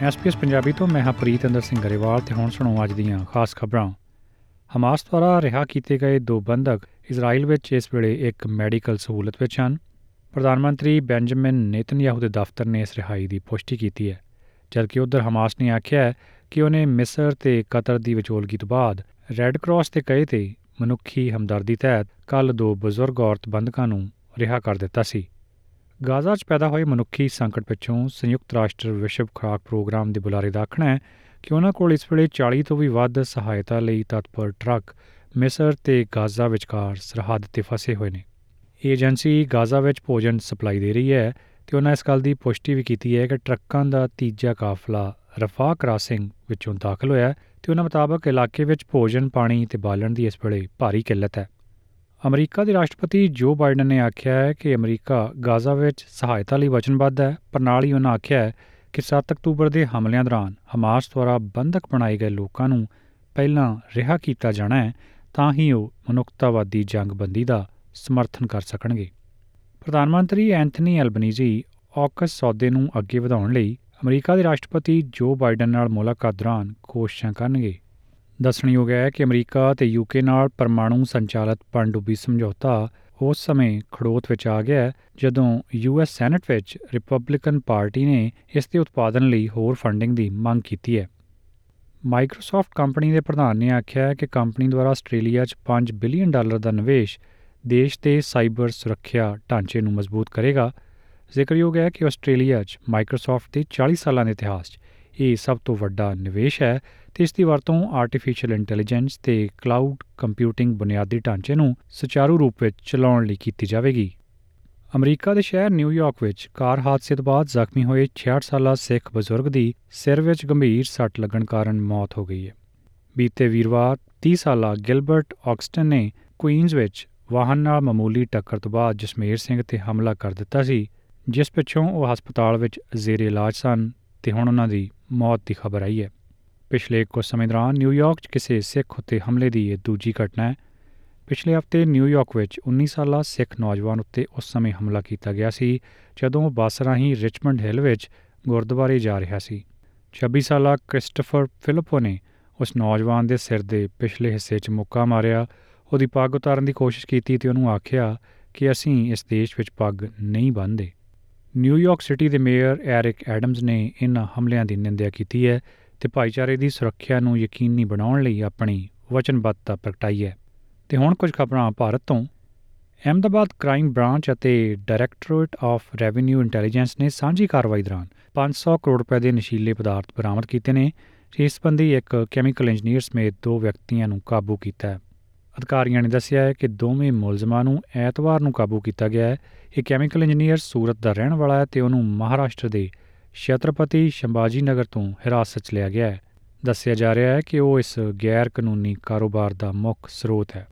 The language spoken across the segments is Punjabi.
ਐਸਪੀਐਸ ਪੰਜਾਬੀ ਤੋਂ ਮੈਂ ਹਾਂ ਪ੍ਰੀਤ ਅੰਦਰ ਸਿੰਘ ਗਰੇਵਾਲ ਤੇ ਹੁਣ ਸੁਣੋ ਅੱਜ ਦੀਆਂ ਖਾਸ ਖਬਰਾਂ। ਹਮਾਸ ਦੁਆਰਾ ਰਿਹਾ ਕੀਤੇ ਗਏ ਦੋ ਬੰਦਕ ਇਜ਼ਰਾਈਲ ਵਿੱਚ ਇਸ ਵੇਲੇ ਇੱਕ ਮੈਡੀਕਲ ਸਹੂਲਤ ਵਿੱਚ ਹਨ। ਪ੍ਰਧਾਨ ਮੰਤਰੀ ਬੈਂਜਾਮਿਨ ਨੇਤਨਯਾਹੂ ਦੇ ਦਫ਼ਤਰ ਨੇ ਇਸ ਰਿਹਾਈ ਦੀ ਪੁਸ਼ਟੀ ਕੀਤੀ ਹੈ, ਜਦਕਿ ਉਧਰ ਹਮਾਸ ਨੇ ਆਖਿਆ ਹੈ ਕਿ ਉਹਨੇ ਮਿਸਰ ਤੇ ਕਤਰ ਦੀ ਵਿਚੋਲਗੀ ਤੋਂ ਬਾਅਦ ਰੈੱਡ ਕਰਾਸ ਦੇ ਕਹੇ ਤੇ ਮਨੁੱਖੀ ਹਮਦਰਦੀ ਤਹਿਤ ਕੱਲ ਦੋ ਬਜ਼ੁਰਗ ਔਰਤ ਬੰਦਕਾਂ ਨੂੰ ਰਿਹਾ ਕਰ ਦਿੱਤਾ ਸੀ। ਗਾਜ਼ਾ 'ਚ ਪੈਦਾ ਹੋਏ ਮਨੁੱਖੀ ਸੰਕਟ ਪਿੱਛੋਂ ਸੰਯੁਕਤ ਰਾਸ਼ਟਰ ਵਿਸ਼ਵ ਖੁਰਾਕ ਪ੍ਰੋਗਰਾਮ ਦੇ ਬੁਲਾਰੇ ਦਾ ਆਖਣਾ ਹੈ ਕਿ ਉਹਨਾਂ ਕੋਲ ਇਸ ਵੇਲੇ 40 ਤੋਂ ਵੀ ਵੱਧ ਸਹਾਇਤਾ ਲਈ ਤਤਪਰ ਟਰੱਕ, ਮਿਸਰ ਤੇ ਗਾਜ਼ਾ ਵਿਚਕਾਰ ਸਰਹੱਦ ਤੇ ਫਸੇ ਹੋਏ ਨੇ। ਇਹ ਏਜੰਸੀ ਗਾਜ਼ਾ ਵਿੱਚ ਭੋਜਨ ਸਪਲਾਈ ਦੇ ਰਹੀ ਹੈ ਤੇ ਉਹਨਾਂ ਇਸ ਗੱਲ ਦੀ ਪੁਸ਼ਟੀ ਵੀ ਕੀਤੀ ਹੈ ਕਿ ਟਰੱਕਾਂ ਦਾ ਤੀਜਾ ਕਾਫਲਾ ਰਫਾ ਕ੍ਰਾਸਿੰਗ ਵਿੱਚੋਂ ਦਾਖਲ ਹੋਇਆ ਤੇ ਉਹਨਾਂ ਮੁਤਾਬਕ ਇਲਾਕੇ ਵਿੱਚ ਭੋਜਨ, ਪਾਣੀ ਤੇ ਬਾਲਣ ਦੀ ਇਸ ਵੇਲੇ ਭਾਰੀ ਕਿੱਲਤ ਹੈ। ਅਮਰੀਕਾ ਦੇ ਰਾਸ਼ਟਰਪਤੀ ਜੋ ਬਾਈਡਨ ਨੇ ਆਖਿਆ ਹੈ ਕਿ ਅਮਰੀਕਾ ਗਾਜ਼ਾ ਵਿੱਚ ਸਹਾਇਤਾ ਲਈ ਵਚਨਬੱਧ ਹੈ, ਪਰ ਨਾਲ ਹੀ ਉਹਨਾਂ ਆਖਿਆ ਹੈ ਕਿ 7 ਅਕਤੂਬਰ ਦੇ ਹਮਲਿਆਂ ਦੌਰਾਨ ਹਮਾਸ ਦੁਆਰਾ ਬੰਦਕ ਬਣਾਏ ਗਏ ਲੋਕਾਂ ਨੂੰ ਪਹਿਲਾਂ ਰਿਹਾ ਕੀਤਾ ਜਾਣਾ ਹੈ, ਤਾਂ ਹੀ ਉਹ ਮਨੁੱਖਤਾਵਾਦੀ ਜੰਗਬੰਦੀ ਦਾ ਸਮਰਥਨ ਕਰ ਸਕਣਗੇ। ਪ੍ਰਧਾਨ ਮੰਤਰੀ ਐਂਥਨੀ ਐਲਬਨੀਜ਼ੀ ਔਕਸ ਸੌਦੇ ਨੂੰ ਅੱਗੇ ਵਧਾਉਣ ਲਈ ਅਮਰੀਕਾ ਦੇ ਰਾਸ਼ਟਰਪਤੀ ਜੋ ਬਾਈਡਨ ਨਾਲ ਮੁਲਾਕਾਤ ਦੌਰਾਨ ਕੋਸ਼ਿਸ਼ਾਂ ਕਰਨਗੇ। ਦੱਸਣਯੋਗ ਹੈ ਕਿ ਅਮਰੀਕਾ ਤੇ ਯੂਕੇ ਨਾਲ ਪਰਮਾਣੂ ਸੰਚਾਲਿਤ ਪਣਡੁੱਬੀ ਸਮਝੌਤਾ ਉਸ ਸਮੇਂ ਖੜੋਤ ਵਿੱਚ ਆ ਗਿਆ ਜਦੋਂ ਯੂਐਸ ਸੈਨੇਟ ਵਿੱਚ ਰਿਪਬਲਿਕਨ ਪਾਰਟੀ ਨੇ ਇਸ ਦੇ ਉਤਪਾਦਨ ਲਈ ਹੋਰ ਫੰਡਿੰਗ ਦੀ ਮੰਗ ਕੀਤੀ ਹੈ। ਮਾਈਕਰੋਸਾਫਟ ਕੰਪਨੀ ਦੇ ਪ੍ਰਧਾਨ ਨੇ ਆਖਿਆ ਕਿ ਕੰਪਨੀ ਦੁਆਰਾ ਆਸਟ੍ਰੇਲੀਆ 'ਚ 5 ਬਿਲੀਅਨ ਡਾਲਰ ਦਾ ਨਿਵੇਸ਼ ਦੇਸ਼ ਦੇ ਸਾਈਬਰ ਸੁਰੱਖਿਆ ਢਾਂਚੇ ਨੂੰ ਮਜ਼ਬੂਤ ਕਰੇਗਾ। ਜ਼ਿਕਰਯੋਗ ਹੈ ਕਿ ਆਸਟ੍ਰੇਲੀਆ 'ਚ ਮਾਈਕਰੋਸਾਫਟ ਦੇ 40 ਸਾਲਾਂ ਦੇ ਇਤਿਹਾਸ 'ਚ ਇਹ ਸਭ ਤੋਂ ਵੱਡਾ ਨਿਵੇਸ਼ ਹੈ ਤੇ ਇਸ ਦੀ ਵਰਤੋਂ ਆਰਟੀਫੀਸ਼ੀਅਲ ਇੰਟੈਲੀਜੈਂਸ ਤੇ ਕਲਾਊਡ ਕੰਪਿਊਟਿੰਗ ਬੁਨਿਆਦੀ ਢਾਂਚੇ ਨੂੰ ਸੁਚਾਰੂ ਰੂਪ ਵਿੱਚ ਚਲਾਉਣ ਲਈ ਕੀਤੀ ਜਾਵੇਗੀ। ਅਮਰੀਕਾ ਦੇ ਸ਼ਹਿਰ ਨਿਊਯਾਰਕ ਵਿੱਚ ਕਾਰ ਹਾਦਸੇ ਤੋਂ ਬਾਅਦ ਜ਼ਖਮੀ ਹੋਏ 66 ਸਾਲਾ ਸਿੱਖ ਬਜ਼ੁਰਗ ਦੀ ਸਿਰ ਵਿੱਚ ਗੰਭੀਰ ਸੱਟ ਲੱਗਣ ਕਾਰਨ ਮੌਤ ਹੋ ਗਈ ਹੈ। ਬੀਤੇ ਵੀਰਵਾਰ 30 ਸਾਲਾ ਗਿਲਬਰਟ ਆਕਸਟਨ ਨੇ ਕੁਈਨਜ਼ ਵਿੱਚ ਵਾਹਨ ਨਾਲ ਮਾਮੂਲੀ ਟੱਕਰ ਤੋਂ ਬਾਅਦ ਜਸਮੇਰ ਸਿੰਘ ਤੇ ਹਮਲਾ ਕਰ ਦਿੱਤਾ ਸੀ, ਜਿਸ ਪਿੱਛੋਂ ਉਹ ਹਸਪਤਾਲ ਵਿੱਚ ਜ਼ੇਰੇ ਇਲਾਜ ਸਨ ਤੇ ਹੁਣ ਉਹਨਾਂ ਦੀ ਮੌਤ ਦੀ ਖਬਰ ਆਈ ਹੈ ਪਿਛਲੇ ਕੁਝ ਸਮੇਂ ਦੌਰਾਨ ਨਿਊਯਾਰਕ 'ਚ ਕਿਸੇ ਸਿੱਖ ਉੱਤੇ ਹਮਲੇ ਦੀ ਇਹ ਦੂਜੀ ਘਟਨਾ ਹੈ ਪਿਛਲੇ ਹਫ਼ਤੇ ਨਿਊਯਾਰਕ ਵਿੱਚ 19 ਸਾਲਾ ਸਿੱਖ ਨੌਜਵਾਨ ਉੱਤੇ ਉਸ ਸਮੇਂ ਹਮਲਾ ਕੀਤਾ ਗਿਆ ਸੀ ਜਦੋਂ ਉਹ ਬੱਸ ਰਾਹੀਂ ਰਿਚਮੰਡ ਹਿੱਲ ਵਿੱਚ ਗੁਰਦੁਆਰੇ ਜਾ ਰਿਹਾ ਸੀ 26 ਸਾਲਾ ਕ੍ਰਿਸਟੋਫਰ ਫਿਲਿਪੋ ਨੇ ਉਸ ਨੌਜਵਾਨ ਦੇ ਸਿਰ ਦੇ ਪਿਛਲੇ ਹਿੱਸੇ 'ਚ ਮੁੱਕਾ ਮਾਰਿਆ ਉਹਦੀ ਪੱਗ ਉਤਾਰਨ ਦੀ ਕੋਸ਼ਿਸ਼ ਕੀਤੀ ਤੇ ਉਹਨੂੰ ਆਖਿਆ ਕਿ ਅਸੀਂ ਇਸ ਦੇਸ਼ ਵਿੱਚ ਪੱਗ ਨਹੀਂ ਬੰਨ੍ਹਦੇ ਨਿਊਯਾਰਕ ਸਿਟੀ ਦੇ ਮੇਅਰ ਐਰਿਕ ਐਡਮਜ਼ ਨੇ ਇਨ੍ਹਾਂ ਹਮਲਿਆਂ ਦੀ ਨਿੰਦਿਆ ਕੀਤੀ ਹੈ ਤੇ ਭਾਈਚਾਰੇ ਦੀ ਸੁਰੱਖਿਆ ਨੂੰ ਯਕੀਨੀ ਬਣਾਉਣ ਲਈ ਆਪਣੀ ਵਚਨਬੱਧਤਾ ਪ੍ਰਗਟਾਈ ਹੈ। ਤੇ ਹੁਣ ਕੁਝ ਖਬਰਾਂ ਭਾਰਤ ਤੋਂ। ਅਹਿਮਦਾਬਾਦ ਕ੍ਰਾਈਮ ਬ੍ਰਾਂਚ ਅਤੇ ਡਾਇਰੈਕਟੋਰੇਟ ਆਫ ਰੈਵਨਿਊ ਇੰਟੈਲੀਜੈਂਸ ਨੇ ਸਾਂਝੀ ਕਾਰਵਾਈ ਦੌਰਾਨ 500 ਕਰੋੜ ਰੁਪਏ ਦੇ ਨਸ਼ੀਲੇ ਪਦਾਰਥ ਬਰਾਮਦ ਕੀਤੇ ਨੇ। ਇਸ ਸੰਬੰਧੀ ਇੱਕ ਕੈਮੀਕਲ ਇੰਜੀਨੀਅਰ ਸਮੇਤ ਦੋ ਵਿਅਕਤੀਆਂ ਨੂੰ ਕਾਬੂ ਕੀਤਾ ਹੈ। ਅਧਿਕਾਰੀਆਂ ਨੇ ਦੱਸਿਆ ਹੈ ਕਿ ਦੋਵੇਂ ਮੁਲਜ਼ਮਾਂ ਨੂੰ ਐਤਵਾਰ ਨੂੰ ਕਾਬੂ ਕੀਤਾ ਗਿਆ ਹੈ। ਇਹ ਕੈਮੀਕਲ ਇੰਜੀਨੀਅਰ ਸੂਰਤ ਦਾ ਰਹਿਣ ਵਾਲਾ ਹੈ ਤੇ ਉਹਨੂੰ ਮਹਾਰਾਸ਼ਟਰ ਦੇ ਛਤਰਪਤੀ ਸ਼ੰਭਾਜੀ ਨਗਰ ਤੋਂ ਹਿਰਾਸਤ 'ਚ ਲਿਆ ਗਿਆ ਹੈ। ਦੱਸਿਆ ਜਾ ਰਿਹਾ ਹੈ ਕਿ ਉਹ ਇਸ ਗੈਰ ਕਾਨੂੰਨੀ ਕਾਰੋਬਾਰ ਦਾ ਮੁੱਖ ਸਰੋਤ ਹੈ।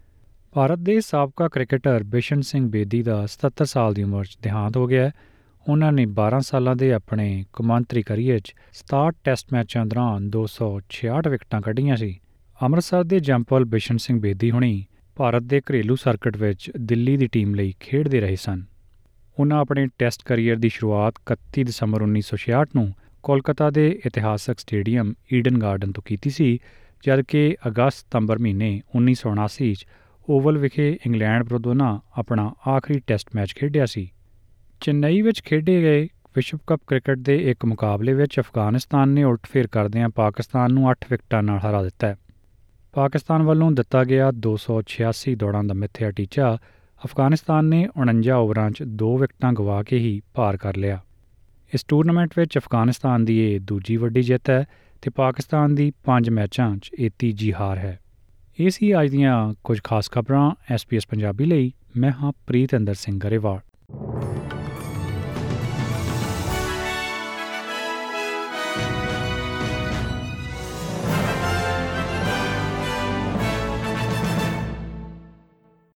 ਭਾਰਤ ਦੇ ਸਾਬਕਾ ਕ੍ਰਿਕਟਰ ਬਿਸ਼ਨ ਸਿੰਘ ਬੇਦੀ ਦਾ 77 ਸਾਲ ਦੀ ਉਮਰ 'ਚ ਦੇਹਾਂਤ ਹੋ ਗਿਆ ਹੈ। ਉਹਨਾਂ ਨੇ 12 ਸਾਲਾਂ ਦੇ ਆਪਣੇ ਕਮਾਂਤਰੀ ਕਰੀਅਰ 'ਚ 67 ਟੈਸਟ ਮੈਚਾਂ ਦੌਰਾਨ 266 ਵਿਕਟਾਂ ਕੱਢੀਆਂ ਸੀ। ਅੰਮ੍ਰਿਤਸਰ ਦੇ ਜੰਪਲ ਬਿਸ਼ਨ ਸਿੰਘ ਬੇਦੀ ਹੁਣੀ ਭਾਰਤ ਦੇ ਘਰੇਲੂ ਸਰਕਟ ਵਿੱਚ ਦਿੱਲੀ ਦੀ ਟੀਮ ਲਈ ਖੇਡਦੇ ਰਹੇ ਸਨ। ਉਹਨਾਂ ਆਪਣੇ ਟੈਸਟ ਕੈਰੀਅਰ ਦੀ ਸ਼ੁਰੂਆਤ 31 ਦਸੰਬਰ 1966 ਨੂੰ ਕੋਲਕਾਤਾ ਦੇ ਇਤਿਹਾਸਕ ਸਟੇਡੀਅਮ ਈਡਨ ਗਾਰਡਨ ਤੋਂ ਕੀਤੀ ਸੀ, ਜਦਕਿ ਅਗਸਤ ਸਤੰਬਰ ਮਹੀਨੇ 1979 'ਚ ਓਵਲ ਵਿਖੇ ਇੰਗਲੈਂਡ ਵਿਰੁੱਧ ਉਹਨਾਂ ਆਪਣਾ ਆਖਰੀ ਟੈਸਟ ਮੈਚ ਖੇਡਿਆ ਸੀ। ਚੇਨਈ ਵਿੱਚ ਖੇਡੇ ਗਏ ਵਿਸ਼ਵ ਕੱਪ ਕ੍ਰਿਕਟ ਦੇ ਇੱਕ ਮੁਕਾਬਲੇ ਵਿੱਚ ਅਫਗਾਨਿਸਤਾਨ ਨੇ ਉਲਟਫੇਰ ਕਰਦਿਆਂ ਪਾਕਿਸਤਾਨ ਨੂੰ 8 ਵਿਕਟਾਂ ਨਾਲ ਹਰਾ ਦਿੱਤਾ ਪਾਕਿਸਤਾਨ ਵੱਲੋਂ ਦਿੱਤਾ ਗਿਆ 286 ਦੌੜਾਂ ਦਾ ਮਿੱਥਿਆ ਟੀਚਾ ਅਫਗਾਨਿਸਤਾਨ ਨੇ 49 ਓਵਰਾਂ 'ਚ 2 ਵਿਕਟਾਂ ਗਵਾ ਕੇ ਹੀ ਪਾਰ ਕਰ ਲਿਆ। ਇਸ ਟੂਰਨਾਮੈਂਟ ਵਿੱਚ ਅਫਗਾਨਿਸਤਾਨ ਦੀ ਇਹ ਦੂਜੀ ਵੱਡੀ ਜਿੱਤ ਹੈ ਤੇ ਪਾਕਿਸਤਾਨ ਦੀ 5 ਮੈਚਾਂ 'ਚ ਇਹ ਤੀਜੀ ਹਾਰ ਹੈ। ਇਹ ਸੀ ਅੱਜ ਦੀਆਂ ਕੁਝ ਖਾਸ ਖਬਰਾਂ ਐਸਪੀਐਸ ਪੰਜਾਬੀ ਲਈ। ਮੈਂ ਹਾਂ ਪ੍ਰੀਤ ਅੰਦਰ ਸਿੰਘ ਗਰੇਵਾਲ।